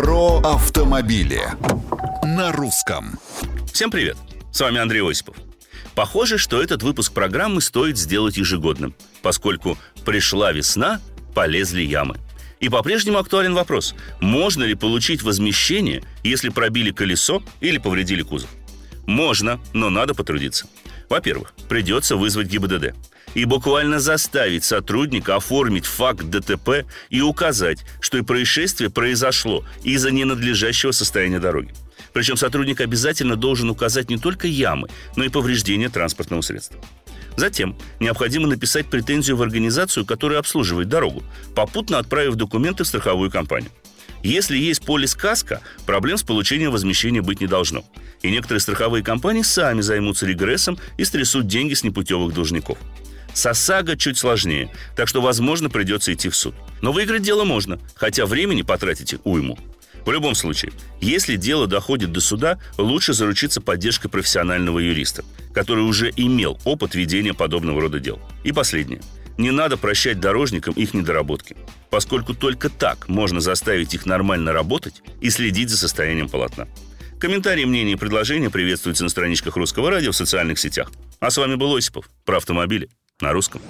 Про автомобили на русском. Всем привет! С вами Андрей Осипов. Похоже, что этот выпуск программы стоит сделать ежегодным, поскольку пришла весна, полезли ямы. И по-прежнему актуален вопрос, можно ли получить возмещение, если пробили колесо или повредили кузов? Можно, но надо потрудиться. Во-первых, придется вызвать ГИБДД и буквально заставить сотрудника оформить факт ДТП и указать, что и происшествие произошло из-за ненадлежащего состояния дороги. Причем сотрудник обязательно должен указать не только ямы, но и повреждения транспортного средства. Затем необходимо написать претензию в организацию, которая обслуживает дорогу, попутно отправив документы в страховую компанию. Если есть полис КАСКО, проблем с получением возмещения быть не должно. И некоторые страховые компании сами займутся регрессом и стрясут деньги с непутевых должников. С ОСАГО чуть сложнее, так что, возможно, придется идти в суд. Но выиграть дело можно, хотя времени потратите уйму. В любом случае, если дело доходит до суда, лучше заручиться поддержкой профессионального юриста, который уже имел опыт ведения подобного рода дел. И последнее. Не надо прощать дорожникам их недоработки, поскольку только так можно заставить их нормально работать и следить за состоянием полотна. Комментарии, мнения и предложения приветствуются на страничках Русского радио в социальных сетях. А с вами был Осипов про автомобили на русском.